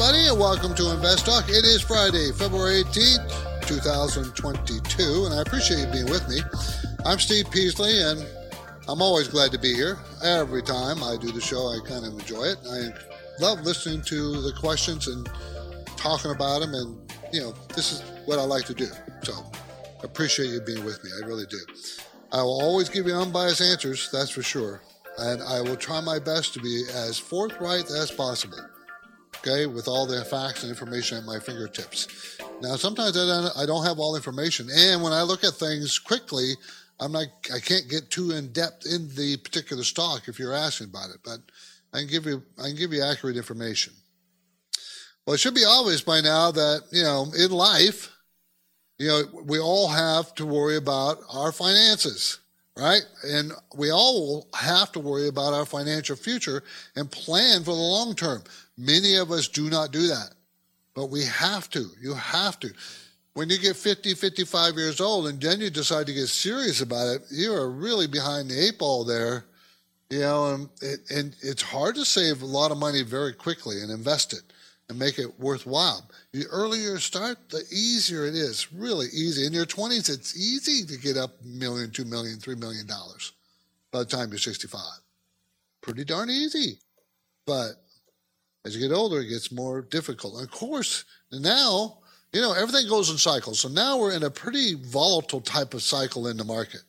Everybody, and welcome to Invest Talk. It is Friday, February 18th, 2022, and I appreciate you being with me. I'm Steve Peasley, and I'm always glad to be here. Every time I do the show, I kind of enjoy it. I love listening to the questions and talking about them, and you know, this is what I like to do. So, appreciate you being with me. I really do. I will always give you unbiased answers, that's for sure, and I will try my best to be as forthright as possible okay, with all the facts and information at my fingertips. Now, sometimes I don't, have all the information, and when I look at things quickly, I'm not, I can't get too in depth in the particular stock if you're asking about it, but I can give you, I can give you accurate information. Well, it should be obvious by now that you know in life, you know, we all have to worry about our finances, right? And we all have to worry about our financial future and plan for the long term. Many of us do not do that, but we have to. You have to. When you get 50, 55 years old and then you decide to get serious about it, you are really behind the eight ball there. You know, and, it, and it's hard to save a lot of money very quickly and invest it and make it worthwhile. The earlier you start, the easier it is. Really easy. In your 20s, it's easy to get up a million, two million, three million dollars by the time you're 65. Pretty darn easy. But as you get older, it gets more difficult. And of course, now, you know, everything goes in cycles. So now we're in a pretty volatile type of cycle in the market.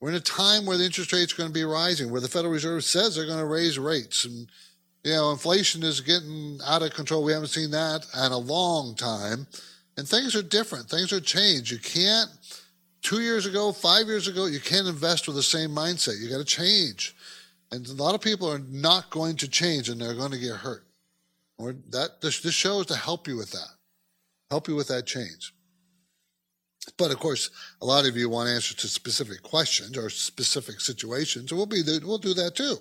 We're in a time where the interest rates are going to be rising, where the Federal Reserve says they're going to raise rates. And, you know, inflation is getting out of control. We haven't seen that in a long time. And things are different. Things are changed. You can't, two years ago, five years ago, you can't invest with the same mindset. You got to change. And a lot of people are not going to change and they're going to get hurt. Or that this, this show is to help you with that, help you with that change. But of course, a lot of you want answers to specific questions or specific situations, we'll be we'll do that too.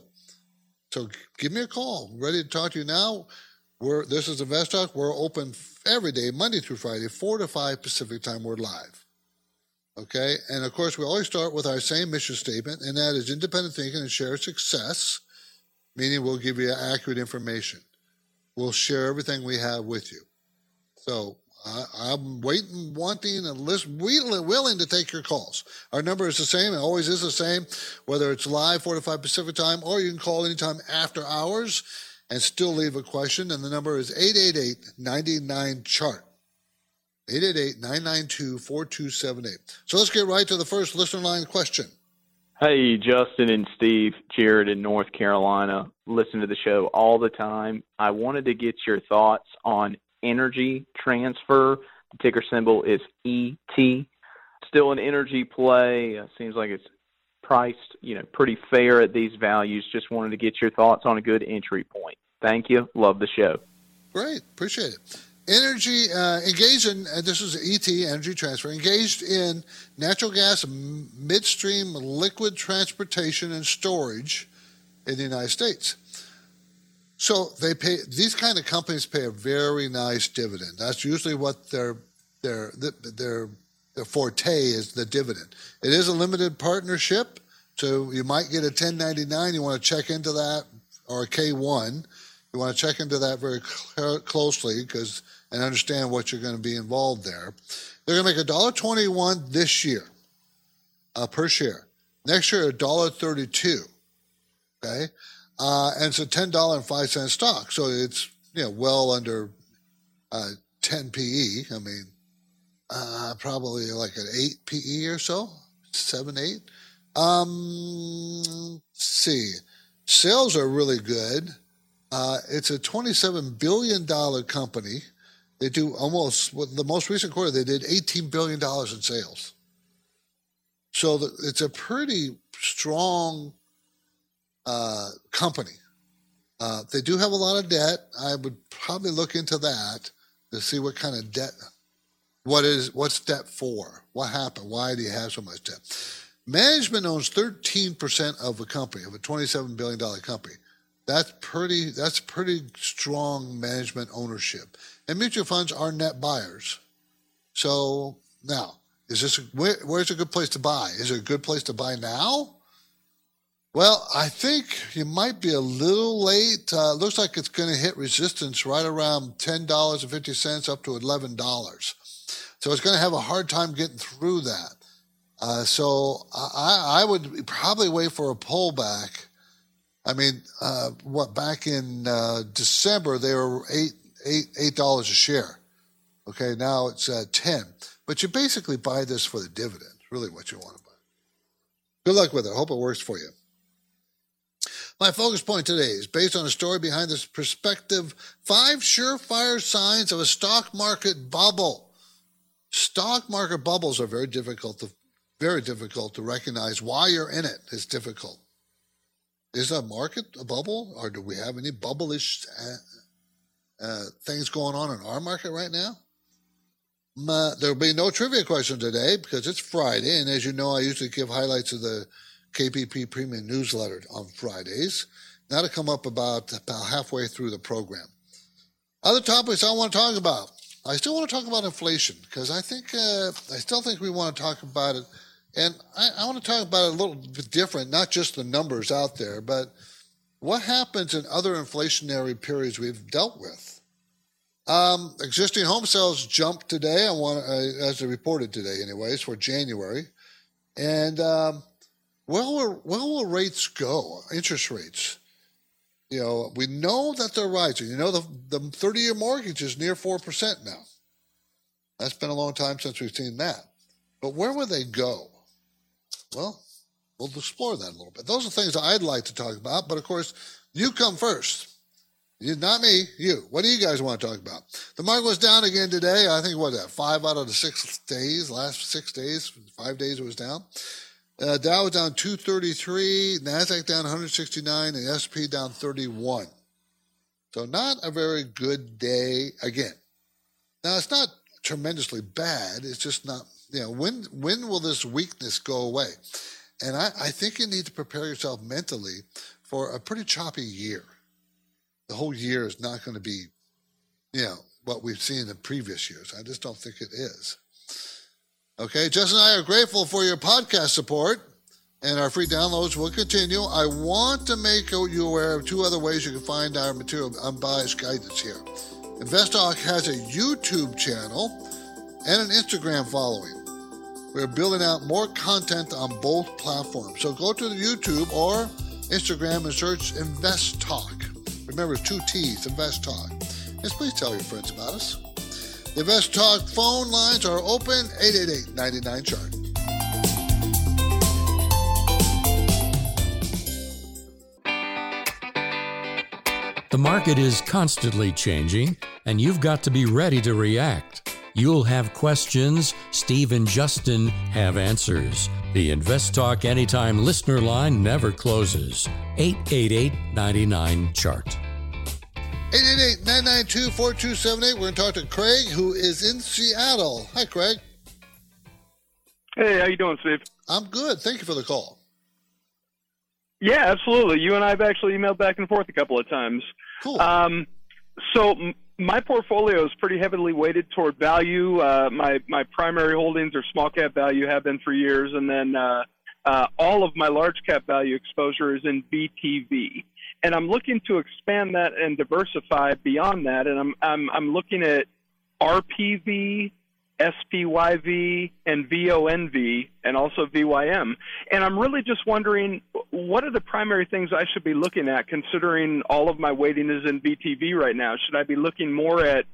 So give me a call. I'm ready to talk to you now. We're this is Invest Talk. We're open every day, Monday through Friday, four to five Pacific time. We're live. Okay, and of course, we always start with our same mission statement, and that is independent thinking and share success. Meaning, we'll give you accurate information. We'll share everything we have with you. So I, I'm waiting, wanting, and list, willing, to take your calls. Our number is the same. It always is the same, whether it's live, 4 to 5 Pacific time, or you can call anytime after hours and still leave a question. And the number is 888-99-CHART. 888-992-4278. So let's get right to the first listener line question. Hey, Justin and Steve, Jared in North Carolina. Listen to the show all the time. I wanted to get your thoughts on energy transfer. The ticker symbol is ET. Still an energy play. Uh, seems like it's priced, you know, pretty fair at these values. Just wanted to get your thoughts on a good entry point. Thank you. Love the show. Great, appreciate it. Energy uh, engaged in uh, this is ET Energy Transfer engaged in natural gas midstream liquid transportation and storage in the United States. So they pay these kind of companies pay a very nice dividend. That's usually what their their their their forte is the dividend. It is a limited partnership, so you might get a 1099. You want to check into that or a K1. You want to check into that very cl- closely because and understand what you're going to be involved there. They're going to make a dollar twenty-one this year. uh, per share. Next year, $1.32. Okay. Uh, and it's a $10.05 stock. So it's, you know, well under uh, 10 PE. I mean, uh, probably like an 8 PE or so, 7, 8. Um, see, sales are really good. Uh, it's a $27 billion company. They do almost, the most recent quarter, they did $18 billion in sales. So the, it's a pretty strong uh, company. Uh, they do have a lot of debt. I would probably look into that to see what kind of debt, what is, what's debt for? What happened? Why do you have so much debt? Management owns 13% of a company, of a $27 billion company. That's pretty, that's pretty strong management ownership. And mutual funds are net buyers. So now, is this, a, where, where's a good place to buy? Is it a good place to buy now? Well, I think you might be a little late. Uh, looks like it's going to hit resistance right around $10.50 up to $11. So it's going to have a hard time getting through that. Uh, so I, I, would probably wait for a pullback. I mean, uh, what back in uh, December they were eight eight eight dollars a share. Okay, now it's uh, ten. But you basically buy this for the dividend. Really, what you want to buy. Good luck with it. I hope it works for you. My focus point today is based on a story behind this perspective five surefire signs of a stock market bubble. Stock market bubbles are very difficult to very difficult to recognize why you're in it. It's difficult. Is a market a bubble, or do we have any bubblish uh, things going on in our market right now? there'll be no trivia question today because it's Friday, and as you know, I usually give highlights of the KPP Premium newsletter on Fridays. That'll come up about, about halfway through the program. Other topics I want to talk about. I still want to talk about inflation because I think uh, I still think we want to talk about it, and I, I want to talk about it a little bit different, not just the numbers out there, but what happens in other inflationary periods we've dealt with. Um, existing home sales jumped today. I want, uh, as they reported today, anyways, for January, and um, where will, where will rates go? Interest rates. You know, we know that they're rising. You know, the, the 30 year mortgage is near 4% now. That's been a long time since we've seen that. But where will they go? Well, we'll explore that a little bit. Those are things I'd like to talk about. But of course, you come first. You, not me, you. What do you guys want to talk about? The market was down again today. I think what that five out of the six days, last six days, five days it was down. Uh, Dow was down 233, Nasdaq down 169, and SP down 31. So not a very good day again. Now it's not tremendously bad. It's just not. You know, when when will this weakness go away? And I, I think you need to prepare yourself mentally for a pretty choppy year. The whole year is not going to be, you know, what we've seen in previous years. I just don't think it is. Okay, Jess and I are grateful for your podcast support, and our free downloads will continue. I want to make you aware of two other ways you can find our material, unbiased guidance here. InvestTalk has a YouTube channel and an Instagram following. We're building out more content on both platforms. So go to the YouTube or Instagram and search Invest Talk. Remember, two T's, Invest Talk. Yes, please tell your friends about us. The Invest Talk phone lines are open 888 99 chart. The market is constantly changing, and you've got to be ready to react. You'll have questions, Steve and Justin have answers. The Invest Talk Anytime listener line never closes. 888 99 Chart. 888-992-4278. We're going to talk to Craig, who is in Seattle. Hi, Craig. Hey, how you doing, Steve? I'm good. Thank you for the call. Yeah, absolutely. You and I have actually emailed back and forth a couple of times. Cool. Um, so m- my portfolio is pretty heavily weighted toward value. Uh, my my primary holdings are small cap value, have been for years, and then uh, uh, all of my large cap value exposure is in VTV and I'm looking to expand that and diversify beyond that. And I'm I'm I'm looking at RPV, SPYV and VONV and also VYM. And I'm really just wondering what are the primary things I should be looking at considering all of my weighting is in VTV right now? Should I be looking more at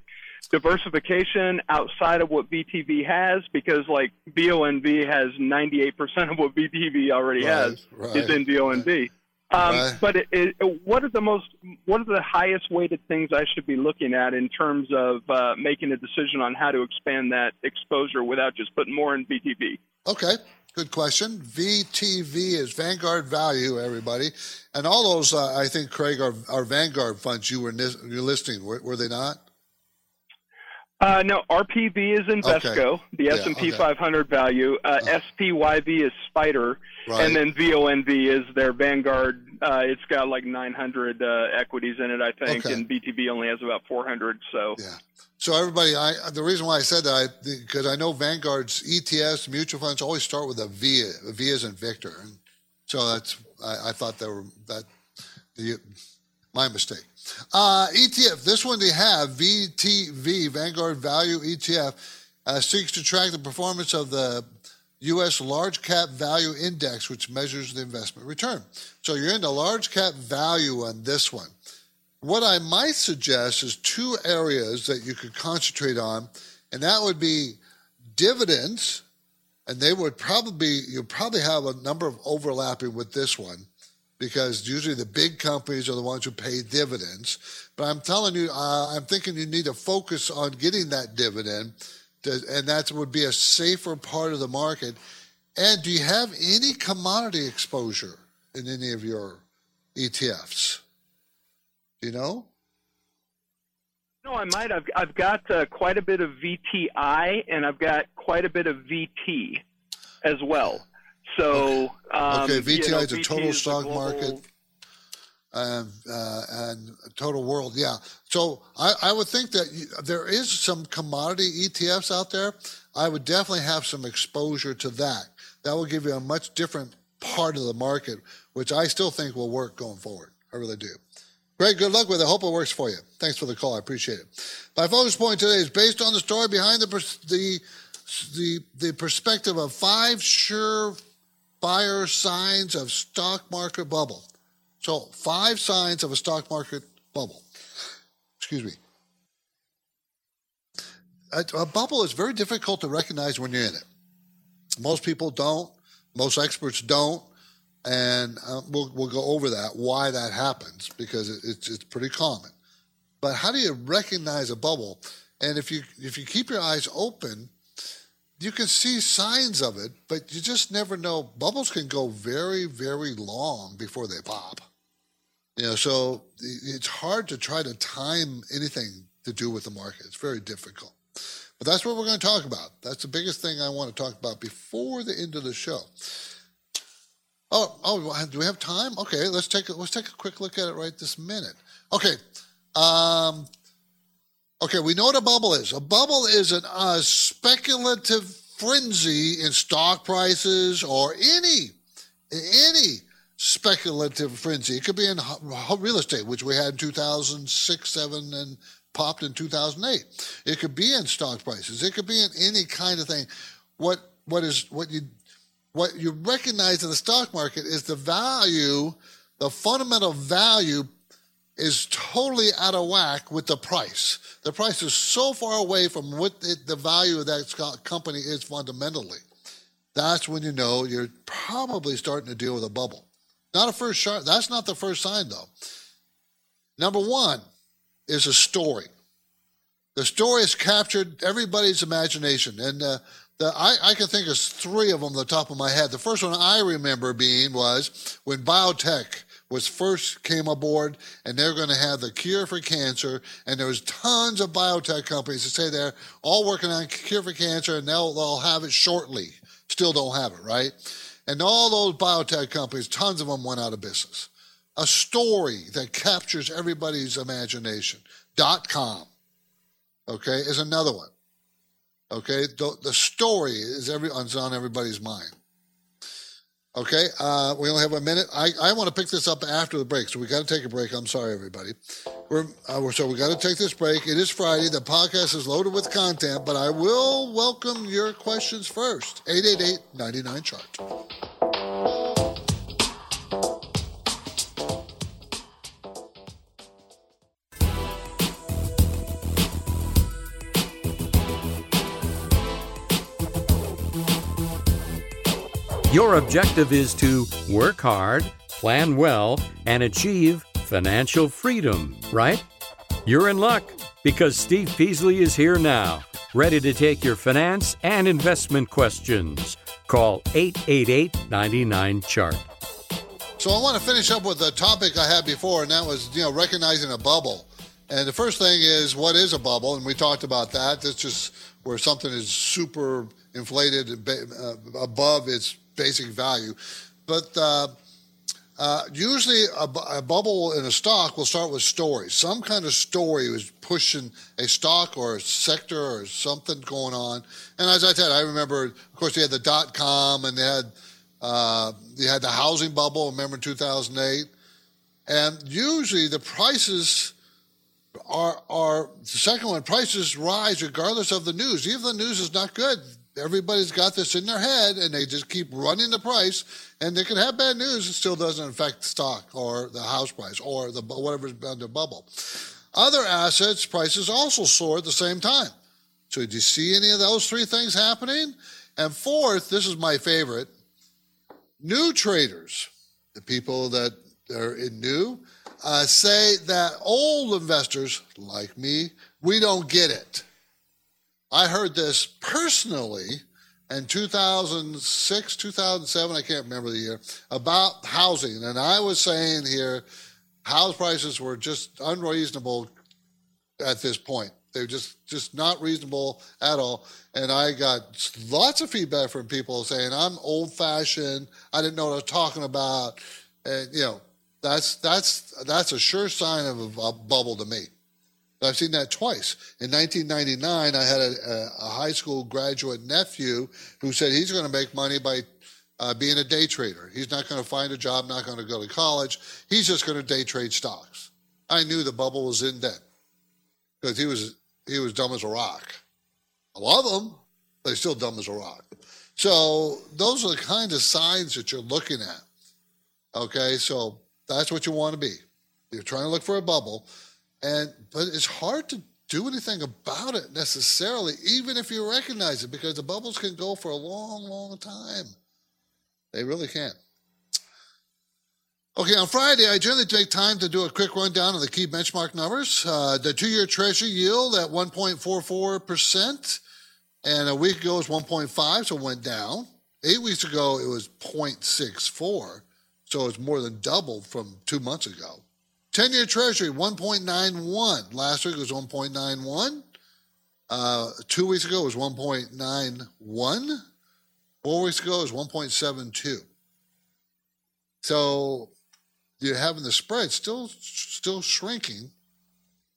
diversification outside of what VTV has because like VONV has 98% of what VTV already Right, has right, is in VONV. Um, Right. But it, it, what are the most, what are the highest weighted things I should be looking at in terms of uh, making a decision on how to expand that exposure without just putting more in VTV? Okay, good question. VTV is Vanguard Value, everybody, and all those uh, I think Craig are, are Vanguard funds you were nis- you're listing. Were, were they not? Uh, no, RPV is Invesco, the Yeah, S&P okay. 500 value. Uh, SPYV is Spider, Right. and then VONV is their Vanguard. Uh, it's got like 900 uh, equities in it, I think, Okay. and VTV only has about 400. So Yeah. So everybody, I the reason why I said that I because I know Vanguard's ETFs, mutual funds always start with a V. A V is in Victor, and so that's I, I thought that were that the my mistake. Uh, ETF. This one they have VTV Vanguard Value ETF uh, seeks to track the performance of the U.S. Large Cap Value Index, which measures the investment return. So you're in the large cap value on this one. What I might suggest is two areas that you could concentrate on, and that would be dividends, and they would probably you probably have a number of overlapping with this one because usually the big companies are the ones who pay dividends. But I'm telling you, uh, I'm thinking you need to focus on getting that dividend, to, and that would be a safer part of the market. And do you have any commodity exposure in any of your ETFs? Do you know? No, I might. I've I've got uh, quite a bit of VTI and I've got quite a bit of VT as well. So um, Okay, you VTI know, is a total the stock global- market. um, uh, and total world. Yeah. So I, I would think that you, there is some commodity ETFs out there. I would definitely have some exposure to that. That will give you a much different part of the market, which I still think will work going forward. I really do. Great. Good luck with it. Hope it works for you. Thanks for the call. I appreciate it. My focus point today is based on the story behind the the the, the perspective of five sure fire signs of stock market bubble. So, five signs of a stock market bubble. Excuse me. A, a bubble is very difficult to recognize when you're in it. Most people don't. Most experts don't. And uh, we'll, we'll go over that, why that happens, because it, it's, it's pretty common. But how do you recognize a bubble? And if you, if you keep your eyes open, you can see signs of it, but you just never know. Bubbles can go very, very long before they pop. You know, so it's hard to try to time anything to do with the market. It's very difficult. But that's what we're going to talk about. That's the biggest thing I want to talk about before the end of the show. Oh, oh, do we have time? Okay, let's take a, let's take a quick look at it right this minute. Okay, um, okay, we know what a bubble is. A bubble is a speculative frenzy in stock prices or any any speculative frenzy. It could be in real estate, which we had in 2006, 7, and popped in 2008. It could be in stock prices. It could be in any kind of thing. What what is what you what you recognize in the stock market is the value, the fundamental value is totally out of whack with the price. The price is so far away from what the value of that company is fundamentally. That's when you know you're probably starting to deal with a bubble. Not a first shot. That's not the first sign, though. Number one is a story. The story has captured everybody's imagination, and uh, the, I, I can think of three of them on the top of my head. The first one I remember being was when biotech was first came aboard, and they're going to have the cure for cancer, and there was tons of biotech companies that say they're all working on cure for cancer, and they'll they'll have it shortly. Still don't have it, right? And all those biotech companies, tons of them went out of business. A story that captures everybody's imagination. Dot com, okay, is another one. Okay, the, the story is every on everybody's mind. Okay, uh, we only have a minute. I, I want to pick this up after the break, so we got to take a break. I'm sorry, everybody. We're, uh, we're so we got to take this break. It is Friday. The podcast is loaded with content, but I will welcome your questions first. 888 99 chart. Your objective is to work hard, plan well, and achieve financial freedom, right? You're in luck because Steve Peasley is here now, ready to take your finance and investment questions. Call 888 99 Chart. So I want to finish up with the topic I had before, and that was you know recognizing a bubble. And the first thing is what is a bubble, and we talked about that. That's just where something is super inflated uh, above its basic value. But uh, uh, usually a, a, bubble in a stock will start with stories. Some kind of story was pushing a stock or a sector or something going on. And as I said, I remember, of course, they had the dot com and they had uh, they had the housing bubble. Remember 2008, and usually the prices are are the second one. Prices rise regardless of the news. Even if the news is not good, everybody's got this in their head and they just keep running the price and they can have bad news it still doesn't affect the stock or the house price or the whatever's under bubble. Other assets prices also soar at the same time. So do you see any of those three things happening? And fourth this is my favorite new traders the people that are in new uh, say that old investors like me we don't get it I heard this personally in 2006, 2007, I can't remember the year, about housing. And I was saying here, house prices were just unreasonable at this point. They were just, just not reasonable at all. And I got lots of feedback from people saying, I'm old fashioned. I didn't know what I was talking about. And, you know, that's, that's, that's a sure sign of a, a bubble to me. I've seen that twice. In 1999, I had a, a high school graduate nephew who said he's going to make money by uh, being a day trader. He's not going to find a job, not going to go to college. He's just going to day trade stocks. I knew the bubble was in then because he was he was dumb as a rock. I love him, but he's still dumb as a rock. So those are the kind of signs that you're looking at. Okay, so that's what you want to be. You're trying to look for a bubble. And but it's hard to do anything about it necessarily, even if you recognize it, because the bubbles can go for a long, long time. They really can. Okay, on Friday, I generally take time to do a quick rundown of the key benchmark numbers. Uh, the two year Treasury yield at 1.44%, and a week ago it was 1.5, so it went down. Eight weeks ago it was 0.64, so it's more than doubled from two months ago. 10 year treasury, 1.91. Last week was 1.91. Uh, two weeks ago was 1.91. Four weeks ago was 1.72. So you're having the spread still still shrinking.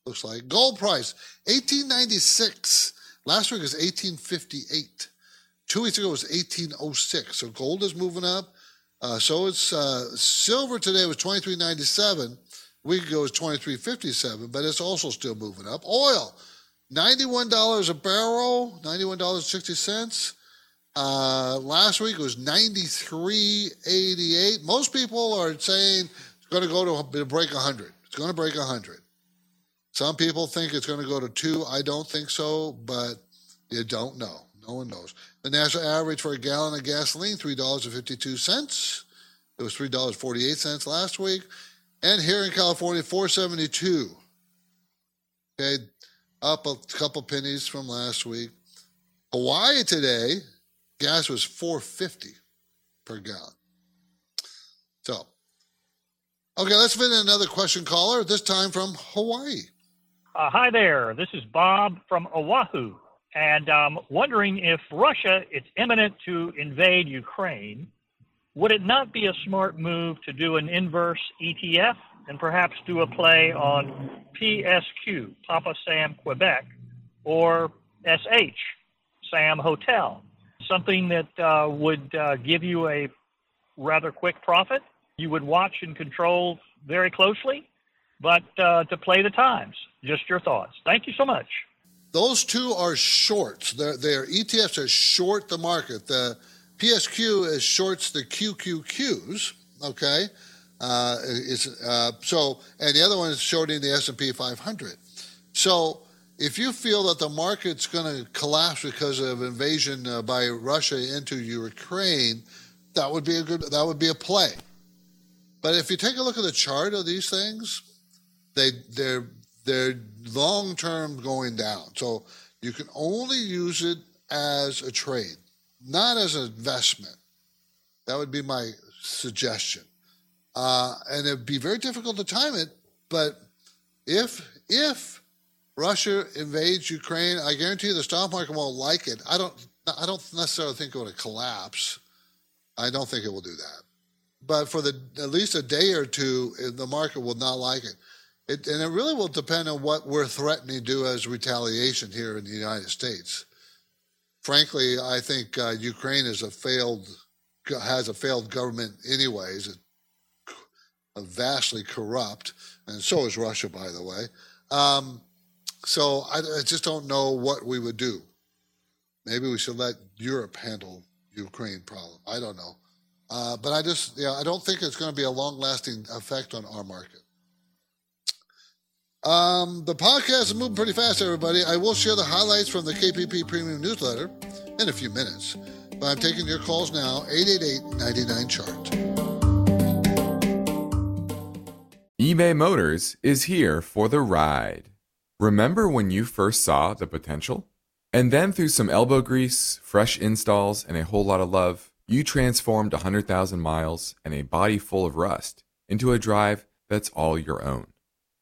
Looks like gold price 1896. Last week was 1858. Two weeks ago was 1806. So gold is moving up. Uh, so it's uh, silver today was 2397 week ago was 23.57, but it's also still moving up. Oil, $91 a barrel, $91.60. Uh, last week it was 93.88. Most people are saying it's going to go to break 100. It's going to break 100. Some people think it's going to go to two. I don't think so, but you don't know. No one knows. The national average for a gallon of gasoline, $3.52. It was $3.48 last week. And here in California, 472. Okay, up a couple pennies from last week. Hawaii today, gas was 450 per gallon. So, okay, let's fit in another question caller, this time from Hawaii. Uh, hi there. This is Bob from Oahu. And I'm um, wondering if Russia is imminent to invade Ukraine would it not be a smart move to do an inverse ETF and perhaps do a play on PSQ, Papa Sam Quebec, or SH, Sam Hotel? Something that uh, would uh, give you a rather quick profit. You would watch and control very closely, but uh, to play the times. Just your thoughts. Thank you so much. Those two are shorts. They're, they're ETFs are short the market. The PSQ is shorts the QQQs. Okay, uh, uh, so, and the other one is shorting the S and P 500. So, if you feel that the market's going to collapse because of invasion uh, by Russia into Ukraine, that would be a good that would be a play. But if you take a look at the chart of these things, they they're they're long term going down. So you can only use it as a trade, not as an investment. That would be my suggestion. Uh, and it'd be very difficult to time it. But if if Russia invades Ukraine, I guarantee you the stock market won't like it. I don't I don't necessarily think it will collapse. I don't think it will do that. But for the at least a day or two, the market will not like it. it and it really will depend on what we're threatening to do as retaliation here in the United States. Frankly, I think uh, Ukraine is a failed has a failed government anyways, a vastly corrupt, and so is Russia, by the way. Um, so I, I just don't know what we would do. Maybe we should let Europe handle Ukraine problem. I don't know. Uh, but I just, yeah, I don't think it's going to be a long lasting effect on our market. Um, the podcast is moving pretty fast, everybody. I will share the highlights from the KPP Premium newsletter in a few minutes. But I'm taking your calls now 888 99 chart. eBay Motors is here for the ride. Remember when you first saw the potential? And then through some elbow grease, fresh installs, and a whole lot of love, you transformed 100,000 miles and a body full of rust into a drive that's all your own.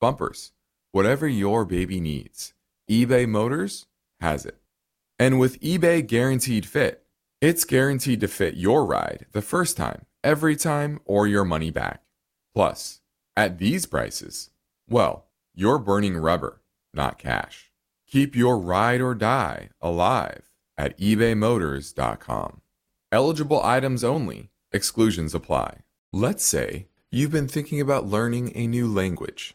bumpers, whatever your baby needs, eBay Motors has it. And with eBay Guaranteed Fit, it's guaranteed to fit your ride the first time, every time, or your money back. Plus, at these prices, well, you're burning rubber, not cash. Keep your ride or die alive at ebaymotors.com. Eligible items only, exclusions apply. Let's say you've been thinking about learning a new language.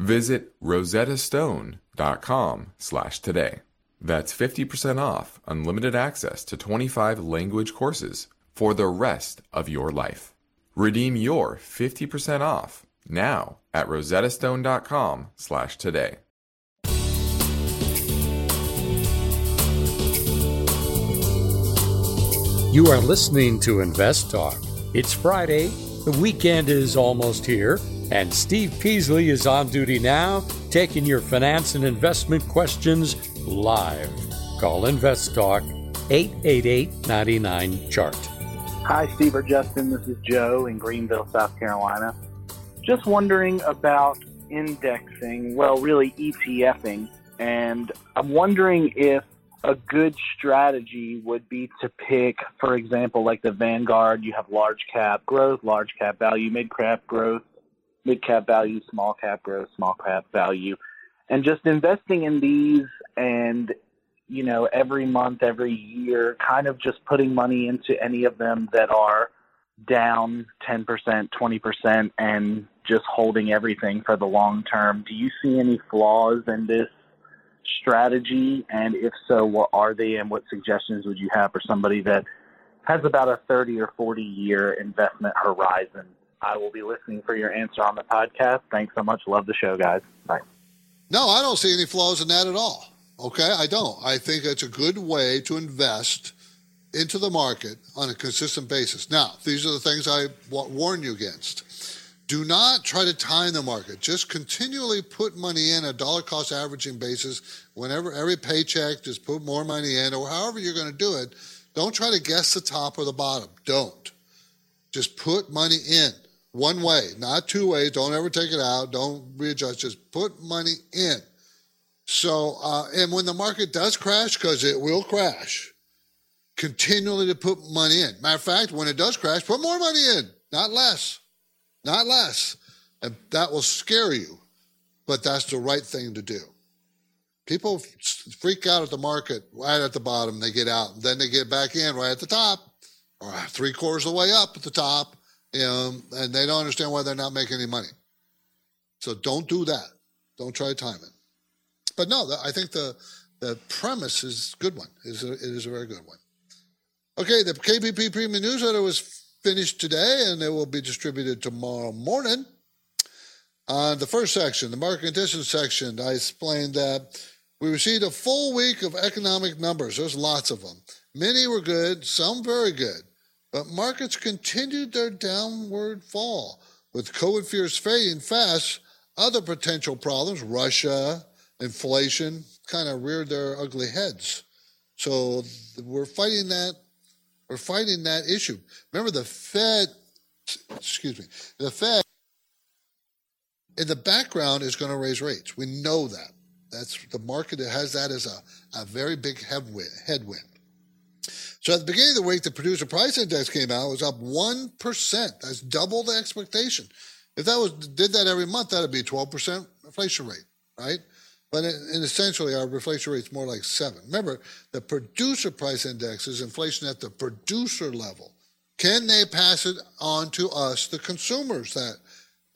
Visit rosettastone.com slash today. That's 50% off unlimited access to 25 language courses for the rest of your life. Redeem your 50% off now at rosettastone.com slash today. You are listening to Invest Talk. It's Friday, the weekend is almost here, And Steve Peasley is on duty now, taking your finance and investment questions live. Call Invest Talk 888 99 Chart. Hi, Steve or Justin. This is Joe in Greenville, South Carolina. Just wondering about indexing, well, really ETFing. And I'm wondering if a good strategy would be to pick, for example, like the Vanguard, you have large cap growth, large cap value, mid cap growth, mid cap value, small cap growth, small cap value, and just investing in these and you know every month, every year, kind of just putting money into any of them that are down 10%, 20%, and just holding everything for the long term. Do you see any flaws in this strategy? And if so, what are they and what suggestions would you have for somebody that has about a 30 or 40 year investment horizon? I will be listening for your answer on the podcast. Thanks so much. Love the show, guys. Bye. No, I don't see any flaws in that at all. Okay, I don't. I think it's a good way to invest into the market on a consistent basis. Now, these are the things I warn you against. Do not try to time the market. Just continually put money in a dollar cost averaging basis. Whenever every paycheck, just put more money in, or however you're going to do it. Don't try to guess the top or the bottom. Don't. Just put money in one way, not two ways. Don't ever take it out. Don't readjust. Just put money in. So, uh, and when the market does crash, because it will crash, continually to put money in. Matter of fact, when it does crash, put more money in, not less, not less. And that will scare you, but that's the right thing to do. People freak out at the market right at the bottom, they get out, and then they get back in right at the top, or three quarters of the way up at the top, know, and they don't understand why they're not making any money. So don't do that. Don't try to time it. But no, I think the the premise is a good one. It is a, it is a very good one. Okay, the KPP Premium Newsletter was finished today, and it will be distributed tomorrow morning. On the first section, the market conditions section, I explained that we received a full week of economic numbers. There's lots of them. Many were good, some very good. But markets continued their downward fall. With COVID fears fading fast, other potential problems, Russia, inflation, kind of reared their ugly heads. So we're fighting that. We're fighting that issue. Remember, the Fed, excuse me, the Fed in the background is going to raise rates. We know that. That's the market that has that as a, a very big headwind. So at the beginning of the week, the producer price index came out, it was up 1%. That's double the expectation. If that was did that every month, that'd be a 12% inflation rate, right? But in, in essentially, our inflation rate is more like seven. Remember, the producer price index is inflation at the producer level. Can they pass it on to us, the consumers? That,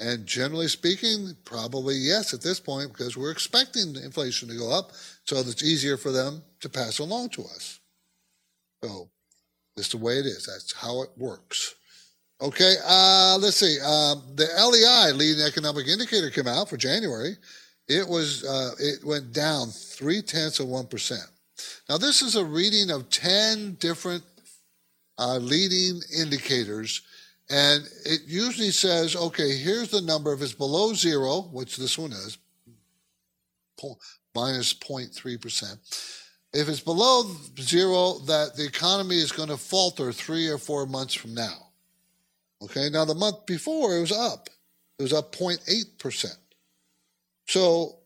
and generally speaking, probably yes at this point because we're expecting inflation to go up, so it's easier for them to pass along to us. So is the way it is. That's how it works. Okay, uh, let's see. Um, the LEI, leading economic indicator, came out for January. It was uh, it went down three tenths of one percent. Now this is a reading of ten different uh, leading indicators, and it usually says, okay, here's the number. If it's below zero, which this one is, minus 0.3 percent if it's below zero, that the economy is going to falter three or four months from now. Okay, now the month before it was up, it was up 0.8%. So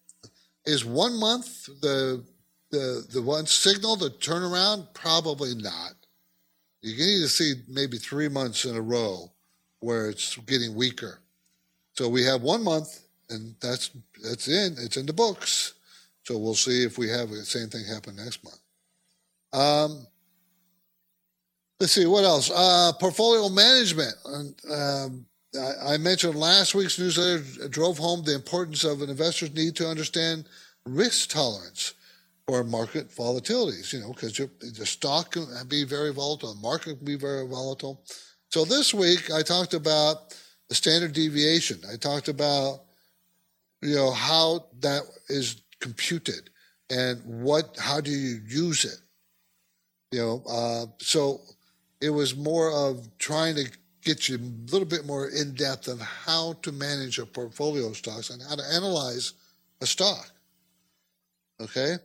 is one month the the the one signal to turn around? Probably not. You need to see maybe three months in a row where it's getting weaker. So we have one month, and that's that's in. It's in the books. So we'll see if we have the same thing happen next month. Um, let's see what else. Uh, portfolio management. Um, I, I mentioned last week's newsletter drove home the importance of an investor's need to understand risk tolerance for market volatilities. You know, because the stock can be very volatile, the market can be very volatile. So this week I talked about the standard deviation. I talked about you know how that is computed and what how do you use it you know uh, so it was more of trying to get you a little bit more in depth on how to manage a portfolio of stocks and how to analyze a stock. Okay.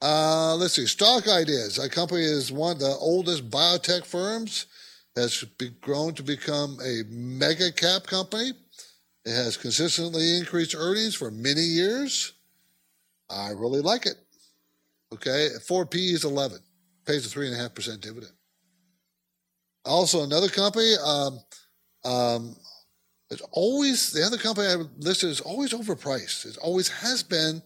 Uh, let's see. Stock Ideas. That company is one of the oldest biotech firms. Has grown to become a mega cap company. It has consistently increased earnings for many years. I really like it. Okay, 4P is 11, pays a 3.5% dividend. Also, another company, um, um, it's always, the other company I listed is always overpriced. It always has been,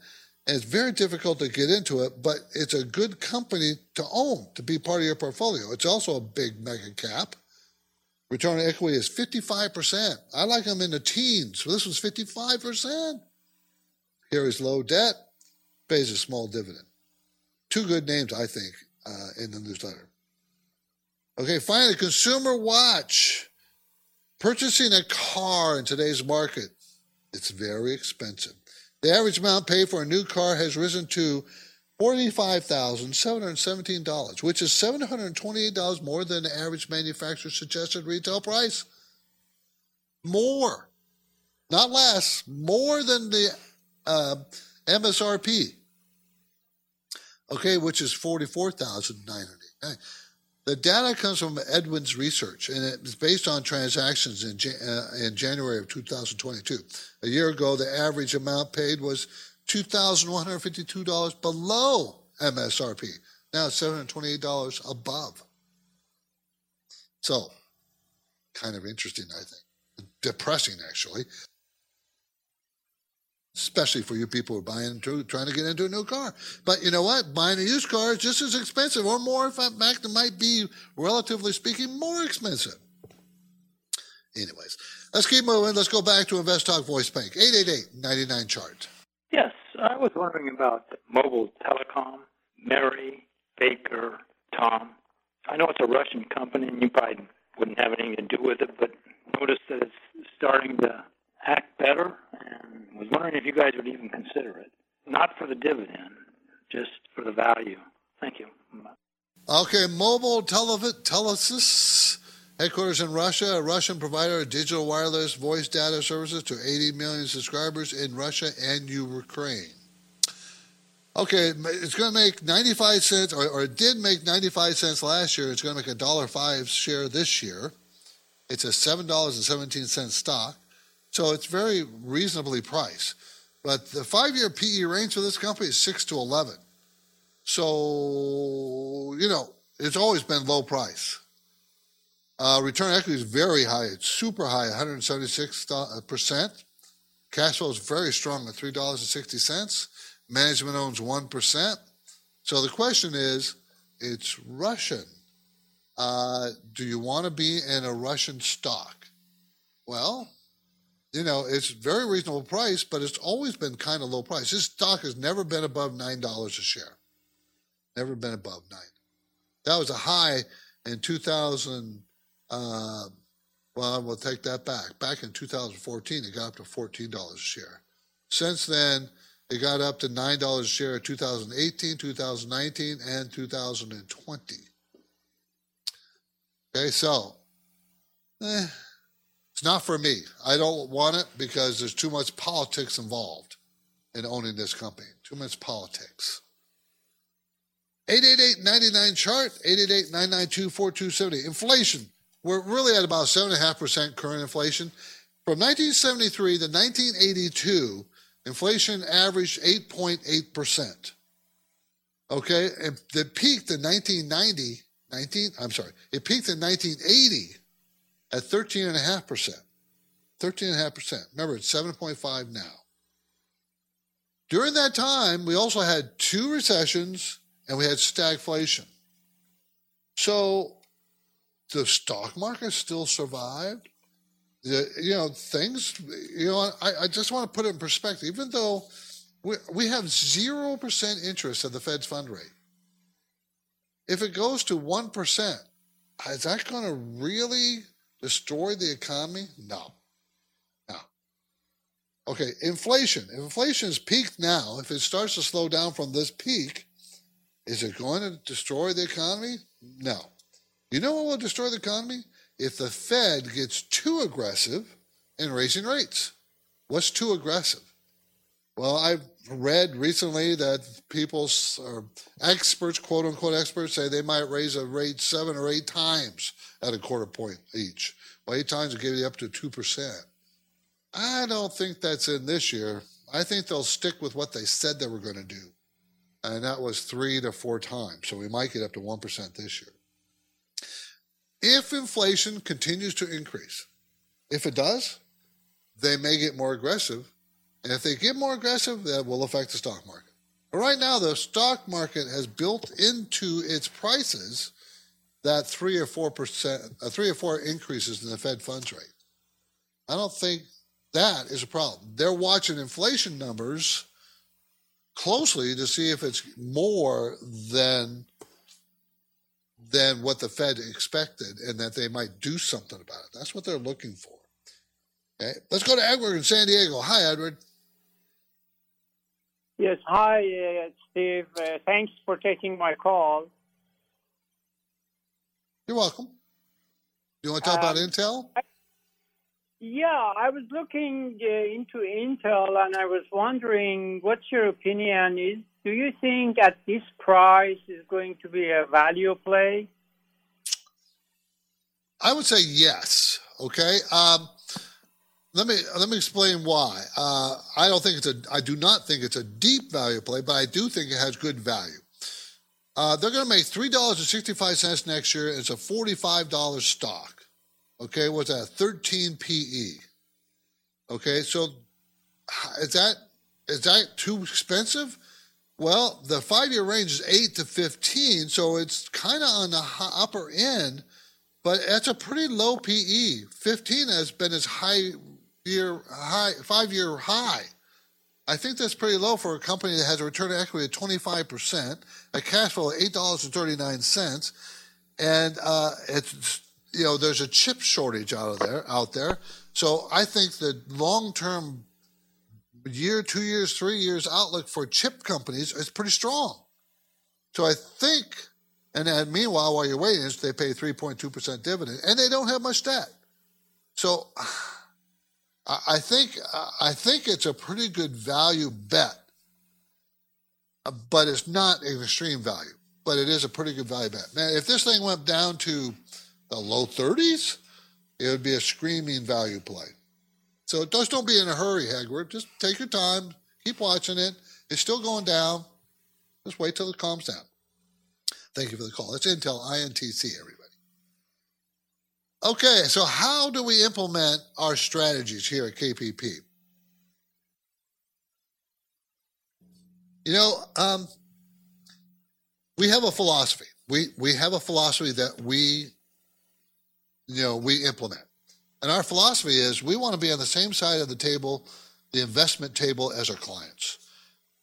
and it's very difficult to get into it, but it's a good company to own, to be part of your portfolio. It's also a big mega cap. Return on equity is 55%. I like them in the teens. This was 55%. Here is low debt, pays a small dividend. Two good names, I think, uh, in the newsletter. Okay, finally, Consumer Watch. Purchasing a car in today's market, it's very expensive. The average amount paid for a new car has risen to $45,717, which is $728 more than the average manufacturer suggested retail price. More, not less, more than the uh, MSRP. Okay, which is 44900 The data comes from Edmunds Research, and it's based on transactions in, uh, in January of 2022. A year ago, the average amount paid was $2,152 below MSRP. Now it's $728 above. So, kind of interesting, I think. Depressing, actually. Especially for you people who are buying into, trying to get into a new car. But you know what? Buying a used car is just as expensive, or more. In fact, it might be, relatively speaking, more expensive. Anyways, let's keep moving. Let's go back to Invest Talk Voice Bank. 888 99 chart. Yes, I was wondering about Mobile Telecom, Mary, Baker, Tom. I know it's a Russian company, and you probably wouldn't have anything to do with it, but noticed that it's starting to act better, and was wondering if you guys would even consider it. Not for the dividend, just for the value. Thank you. Okay, Mobile Telev- Telesis Headquarters in Russia, a Russian provider of digital wireless voice data services to 80 million subscribers in Russia and Ukraine. Okay, it's going to make 95 cents, or, or it did make 95 cents last year. It's going to make a dollar five share this year. It's a $7.17 stock, so it's very reasonably priced. But the five-year PE range for this company is 6 to 11. So, you know, it's always been low price. Uh, return equity is very high. It's super high, 176%. Cash flow is very strong at $3.60. Management owns 1%. So the question is it's Russian. Uh, do you want to be in a Russian stock? Well, you know, it's very reasonable price, but it's always been kind of low price. This stock has never been above $9 a share. Never been above 9 That was a high in 2000- uh, well, we'll take that back. Back in 2014, it got up to $14 a share. Since then, it got up to $9 a share in 2018, 2019, and 2020. Okay, so eh, it's not for me. I don't want it because there's too much politics involved in owning this company. Too much politics. 888-99 chart, 888-992-4270. Inflation we're really at about 7.5% current inflation. From 1973 to 1982, inflation averaged 8.8%. Okay, and it peaked in 1990, 19, I'm sorry, it peaked in 1980 at 13.5%. 13.5%. Remember, it's 7.5 now. During that time, we also had two recessions and we had stagflation. So the stock market still survived. The, you know, things, you know, I, I just want to put it in perspective. Even though we, we have 0% interest at the Fed's fund rate, if it goes to 1%, is that going to really destroy the economy? No. No. Okay, inflation. If inflation is peaked now, if it starts to slow down from this peak, is it going to destroy the economy? No. You know what will destroy the economy? if the Fed gets too aggressive in raising rates. What's too aggressive? Well, I've read recently that people, or experts, quote unquote experts, say they might raise a rate seven or eight times at a quarter point each. Well, eight times will give you up to 2%. I don't think that's in this year. I think they'll stick with what they said they were going to do. And that was three to four times. So we might get up to 1% this year. If inflation continues to increase, if it does, they may get more aggressive. And if they get more aggressive, that will affect the stock market. But right now, the stock market has built into its prices that three or four percent, uh, three or four increases in the Fed funds rate. I don't think that is a problem. They're watching inflation numbers closely to see if it's more than than what the Fed expected and that they might do something about it. That's what they're looking for. Okay, let's go to Edward in San Diego. Hi, Edward. Yes, hi, uh, Steve. Uh, thanks for taking my call. You're welcome. You want to talk um, about Intel? I, yeah, I was looking uh, into Intel and I was wondering what's your opinion is do you think at this price is going to be a value play? I would say yes. Okay. Um, let me let me explain why. Uh, I don't think it's a. I do not think it's a deep value play, but I do think it has good value. Uh, they're going to make three dollars and sixty five cents next year. and It's a forty five dollars stock. Okay, what's that? Thirteen PE. Okay, so is that is that too expensive? Well, the five year range is eight to fifteen, so it's kind of on the upper end, but that's a pretty low PE. Fifteen has been as high year high, five year high. I think that's pretty low for a company that has a return on equity of 25%, a cash flow of $8.39, and uh, it's you know there's a chip shortage out of there out there. So I think the long term year, two years, three years outlook for chip companies is pretty strong. So I think, and then meanwhile, while you're waiting, they pay 3.2% dividend, and they don't have much debt. So I think I think it's a pretty good value bet, but it's not an extreme value. But it is a pretty good value bet. Man, if this thing went down to the low 30s, it would be a screaming value play. So just don't be in a hurry, Edward. Just take your time, keep watching it. It's still going down. Just wait till it calms down. Thank you for the call. It's Intel INTC, everybody. Okay, so how do we implement our strategies here at KPP? You know, um, we have a philosophy. We we have a philosophy that we, you know, we implement, and our philosophy is we want to be on the same side of the table, the investment table, as our clients.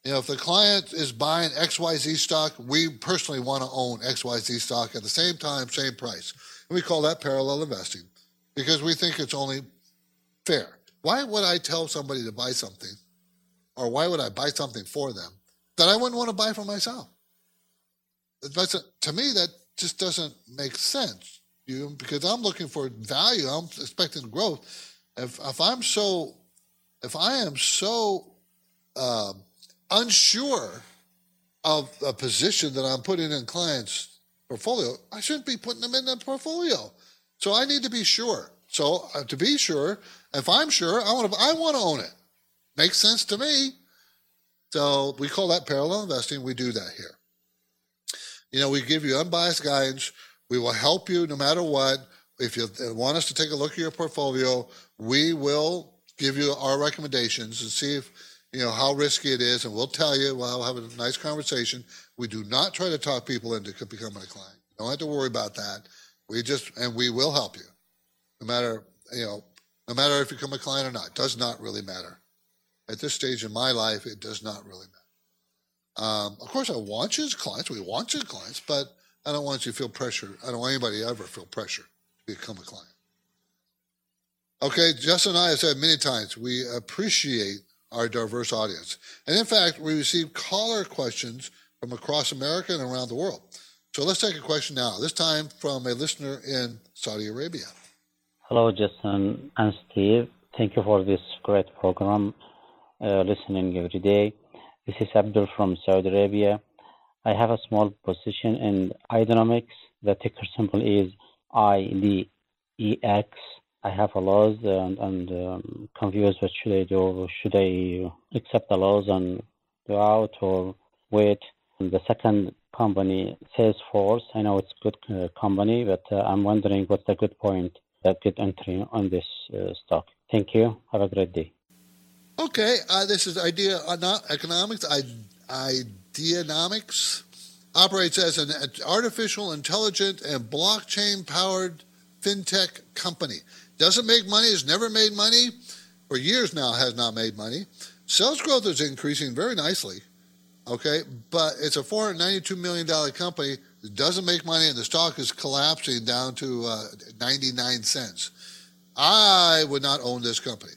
You know, if the client is buying XYZ stock, we personally want to own XYZ stock at the same time, same price. And We call that parallel investing because we think it's only fair. Why would I tell somebody to buy something or why would I buy something for them that I wouldn't want to buy for myself? That's a, to me, that just doesn't make sense. You because I'm looking for value. I'm expecting growth. If if I'm so, if I am so uh, unsure of a position that I'm putting in clients' portfolio, I shouldn't be putting them in the portfolio. So I need to be sure. So uh, to be sure, if I'm sure, I want to I want to own it. Makes sense to me. So we call that parallel investing. We do that here. You know, we give you unbiased guidance. We will help you no matter what. If you want us to take a look at your portfolio, we will give you our recommendations and see if you know how risky it is, and we'll tell you. We'll have a nice conversation. We do not try to talk people into becoming a client. You don't have to worry about that. We just and we will help you, no matter you know, no matter if you become a client or not. It does not really matter. At this stage in my life, it does not really matter. Um, of course, I want you as clients. We want you as clients, but I don't want you to feel pressure. I don't want anybody to ever feel pressure to become a client. Okay, Justin and I have said many times we appreciate our diverse audience. And in fact, we receive caller questions from across America and around the world. So let's take a question now, this time from a listener in Saudi Arabia. Hello, Justin and Steve. Thank you for this great program. Uh, listening every day. This is Abdul from Saudi Arabia. I have a small position in Ideanomics. The ticker symbol is IDEX. I have a loss and, and um, confused what should I do? Should I accept the loss and go out or wait? And the second company, Salesforce, I know it's good uh, company, but uh, I'm wondering what's the good point, the good entry on this uh, stock. Thank you. Have a great day. Okay, uh, this is Idea Economics. Ideanomics operates as an artificial intelligent and blockchain powered fintech company. Doesn't make money, has never made money, for years now has not made money. Sales growth is increasing very nicely, okay, but it's a $492 million company that doesn't make money and the stock is collapsing down to uh, 99 cents. I would not own this company.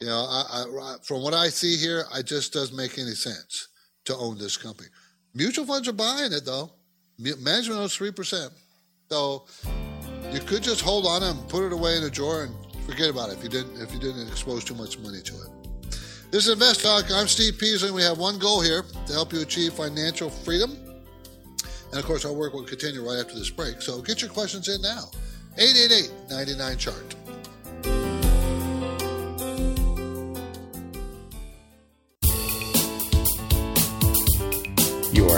You know, I, I, from what I see here, it just doesn't make any sense to own this company. Mutual funds are buying it though. Management owns three percent, so you could just hold on and put it away in a drawer and forget about it if you didn't if you didn't expose too much money to it. This is Invest Talk. I'm Steve Peasley. And We have one goal here to help you achieve financial freedom. And of course, our work will continue right after this break. So get your questions in now. 888 99 chart.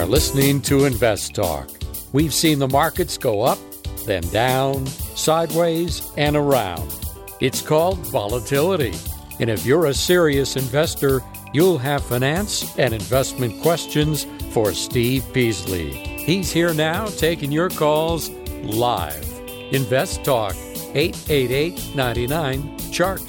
Are listening to Invest Talk. We've seen the markets go up, then down, sideways, and around. It's called volatility. And if you're a serious investor, you'll have finance and investment questions for Steve Peasley. He's here now taking your calls live. Invest Talk, 888 99 Chart.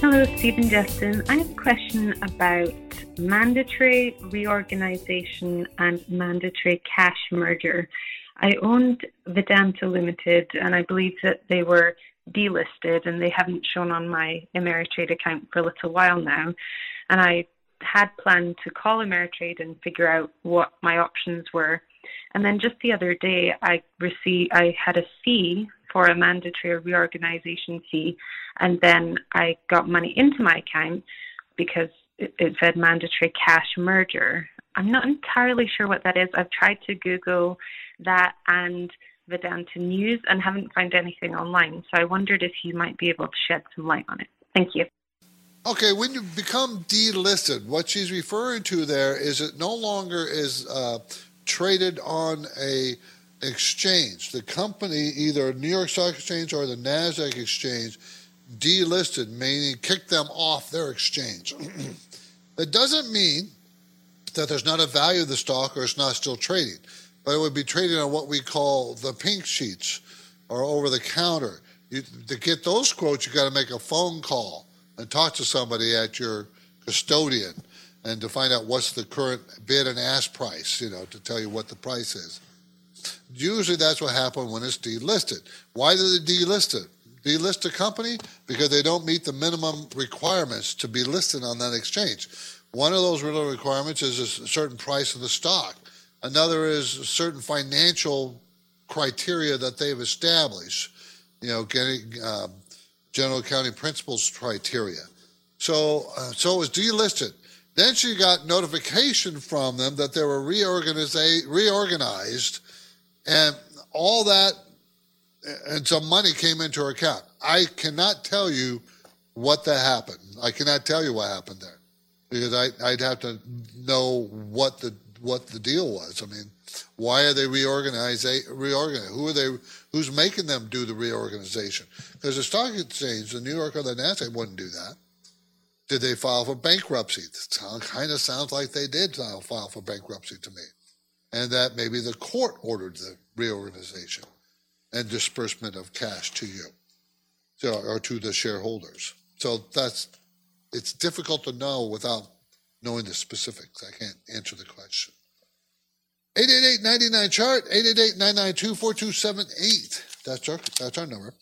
Hello, Stephen Justin. I have a question about mandatory reorganization and mandatory cash merger. I owned Vedanta Limited and I believe that they were delisted and they haven't shown on my Ameritrade account for a little while now. And I had planned to call Ameritrade and figure out what my options were. And then just the other day, I received, I had a fee for a mandatory reorganization fee, and then I got money into my account because it, said mandatory cash merger. I'm not entirely sure what that is. I've tried to Google that and Vedanta News and haven't found anything online. So I wondered if you might be able to shed some light on it. Thank you. Okay, when you become delisted, what she's referring to there is it no longer is uh, traded on a exchange. The company, either New York Stock Exchange or the Nasdaq Exchange, delisted, meaning kicked them off their exchange. That doesn't mean that there's not a value of the stock or it's not still trading, but it would be trading on what we call the pink sheets or over the counter. You, to get those quotes, you got to make a phone call and talk to somebody at your custodian and to find out what's the current bid and ask price, you know, to tell you what the price is. Usually that's what happens when it's delisted. Why do it delist it? Delist a company because they don't meet the minimum requirements to be listed on that exchange. One of those requirements is a certain price of the stock. Another is certain financial criteria that they've established. You know, getting uh, general accounting principles criteria. So, uh, so it was delisted. Then she got notification from them that they were reorganized, reorganized, and all that and some money came into her account. I cannot tell you what that happened. I cannot tell you what happened there because I, would have to know what the what the deal was. I mean, why are they reorganizing? Reorganize? Who are they? Who's making them do the reorganization? Because the stock exchange, the New York or the Nasdaq, wouldn't do that. Did they file for bankruptcy? It kind of sounds like they did file for bankruptcy to me, and that maybe the court ordered the reorganization and disbursement of cash to you or to the shareholders. So that's it's difficult to know without knowing the specifics. I can't answer the question. 888-99 chart 888-992-4278 that's our that's our number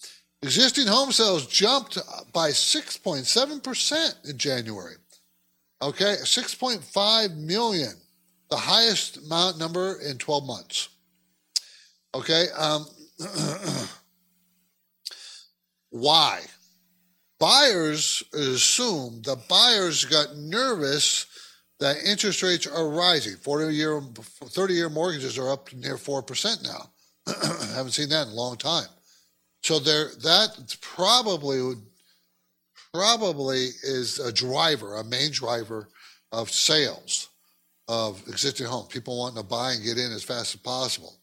existing home sales jumped by 6.7% in January okay 6.5 million the highest amount number in 12 months okay um, Why? Buyers assume the buyers got nervous that interest rates are rising. 40 year, 30 year mortgages are up near 4% now. haven't seen that in a long time. So there, that probably would, probably is a driver, a main driver of sales of existing homes. People wanting to buy and get in as fast as possible.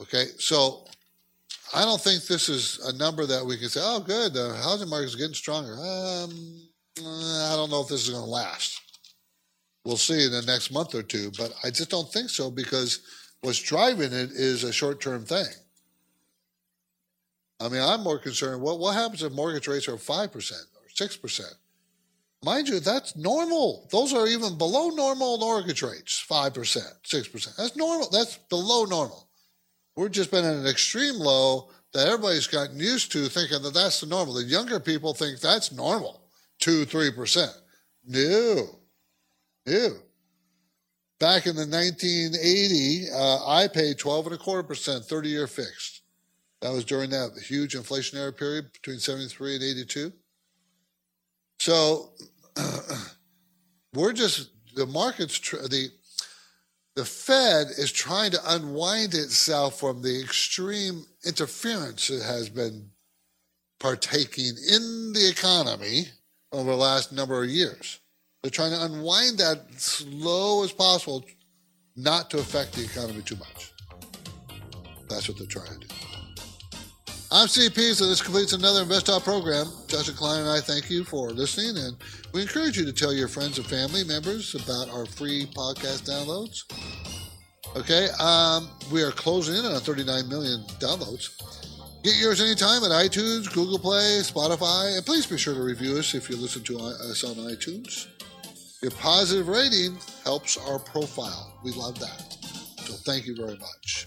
Okay, so I don't think this is a number that we can say, oh, good, the housing market is getting stronger. Um, I don't know if this is going to last. We'll see in the next month or two, but I just don't think so because what's driving it is a short term thing. I mean, I'm more concerned. What what happens if mortgage rates are five percent or six percent? Mind you, that's normal. Those are even below normal mortgage rates, five percent, six percent. That's normal. That's below normal. We've just been at an extreme low that everybody's gotten used to, thinking that that's the normal. The younger people think that's normal, two, three percent. No, no. Back in the 1980, uh, I paid 12 and a quarter percent, 30 year fixed. That was during that huge inflationary period between 73 and 82. So we're just, the market's, the, the Fed is trying to unwind itself from the extreme interference it has been partaking in the economy over the last number of years. They're trying to unwind that slow as possible, not to affect the economy too much. That's what they're trying to do. I'm Steve Peasley. This completes another Invest program. Justin Klein and I thank you for listening, and we encourage you to tell your friends and family members about our free podcast downloads. Okay, um, we are closing in on 39 million downloads. Get yours anytime at iTunes, Google Play, Spotify, and please be sure to review us if you listen to us on iTunes. Your positive rating helps our profile. We love that. So thank you very much.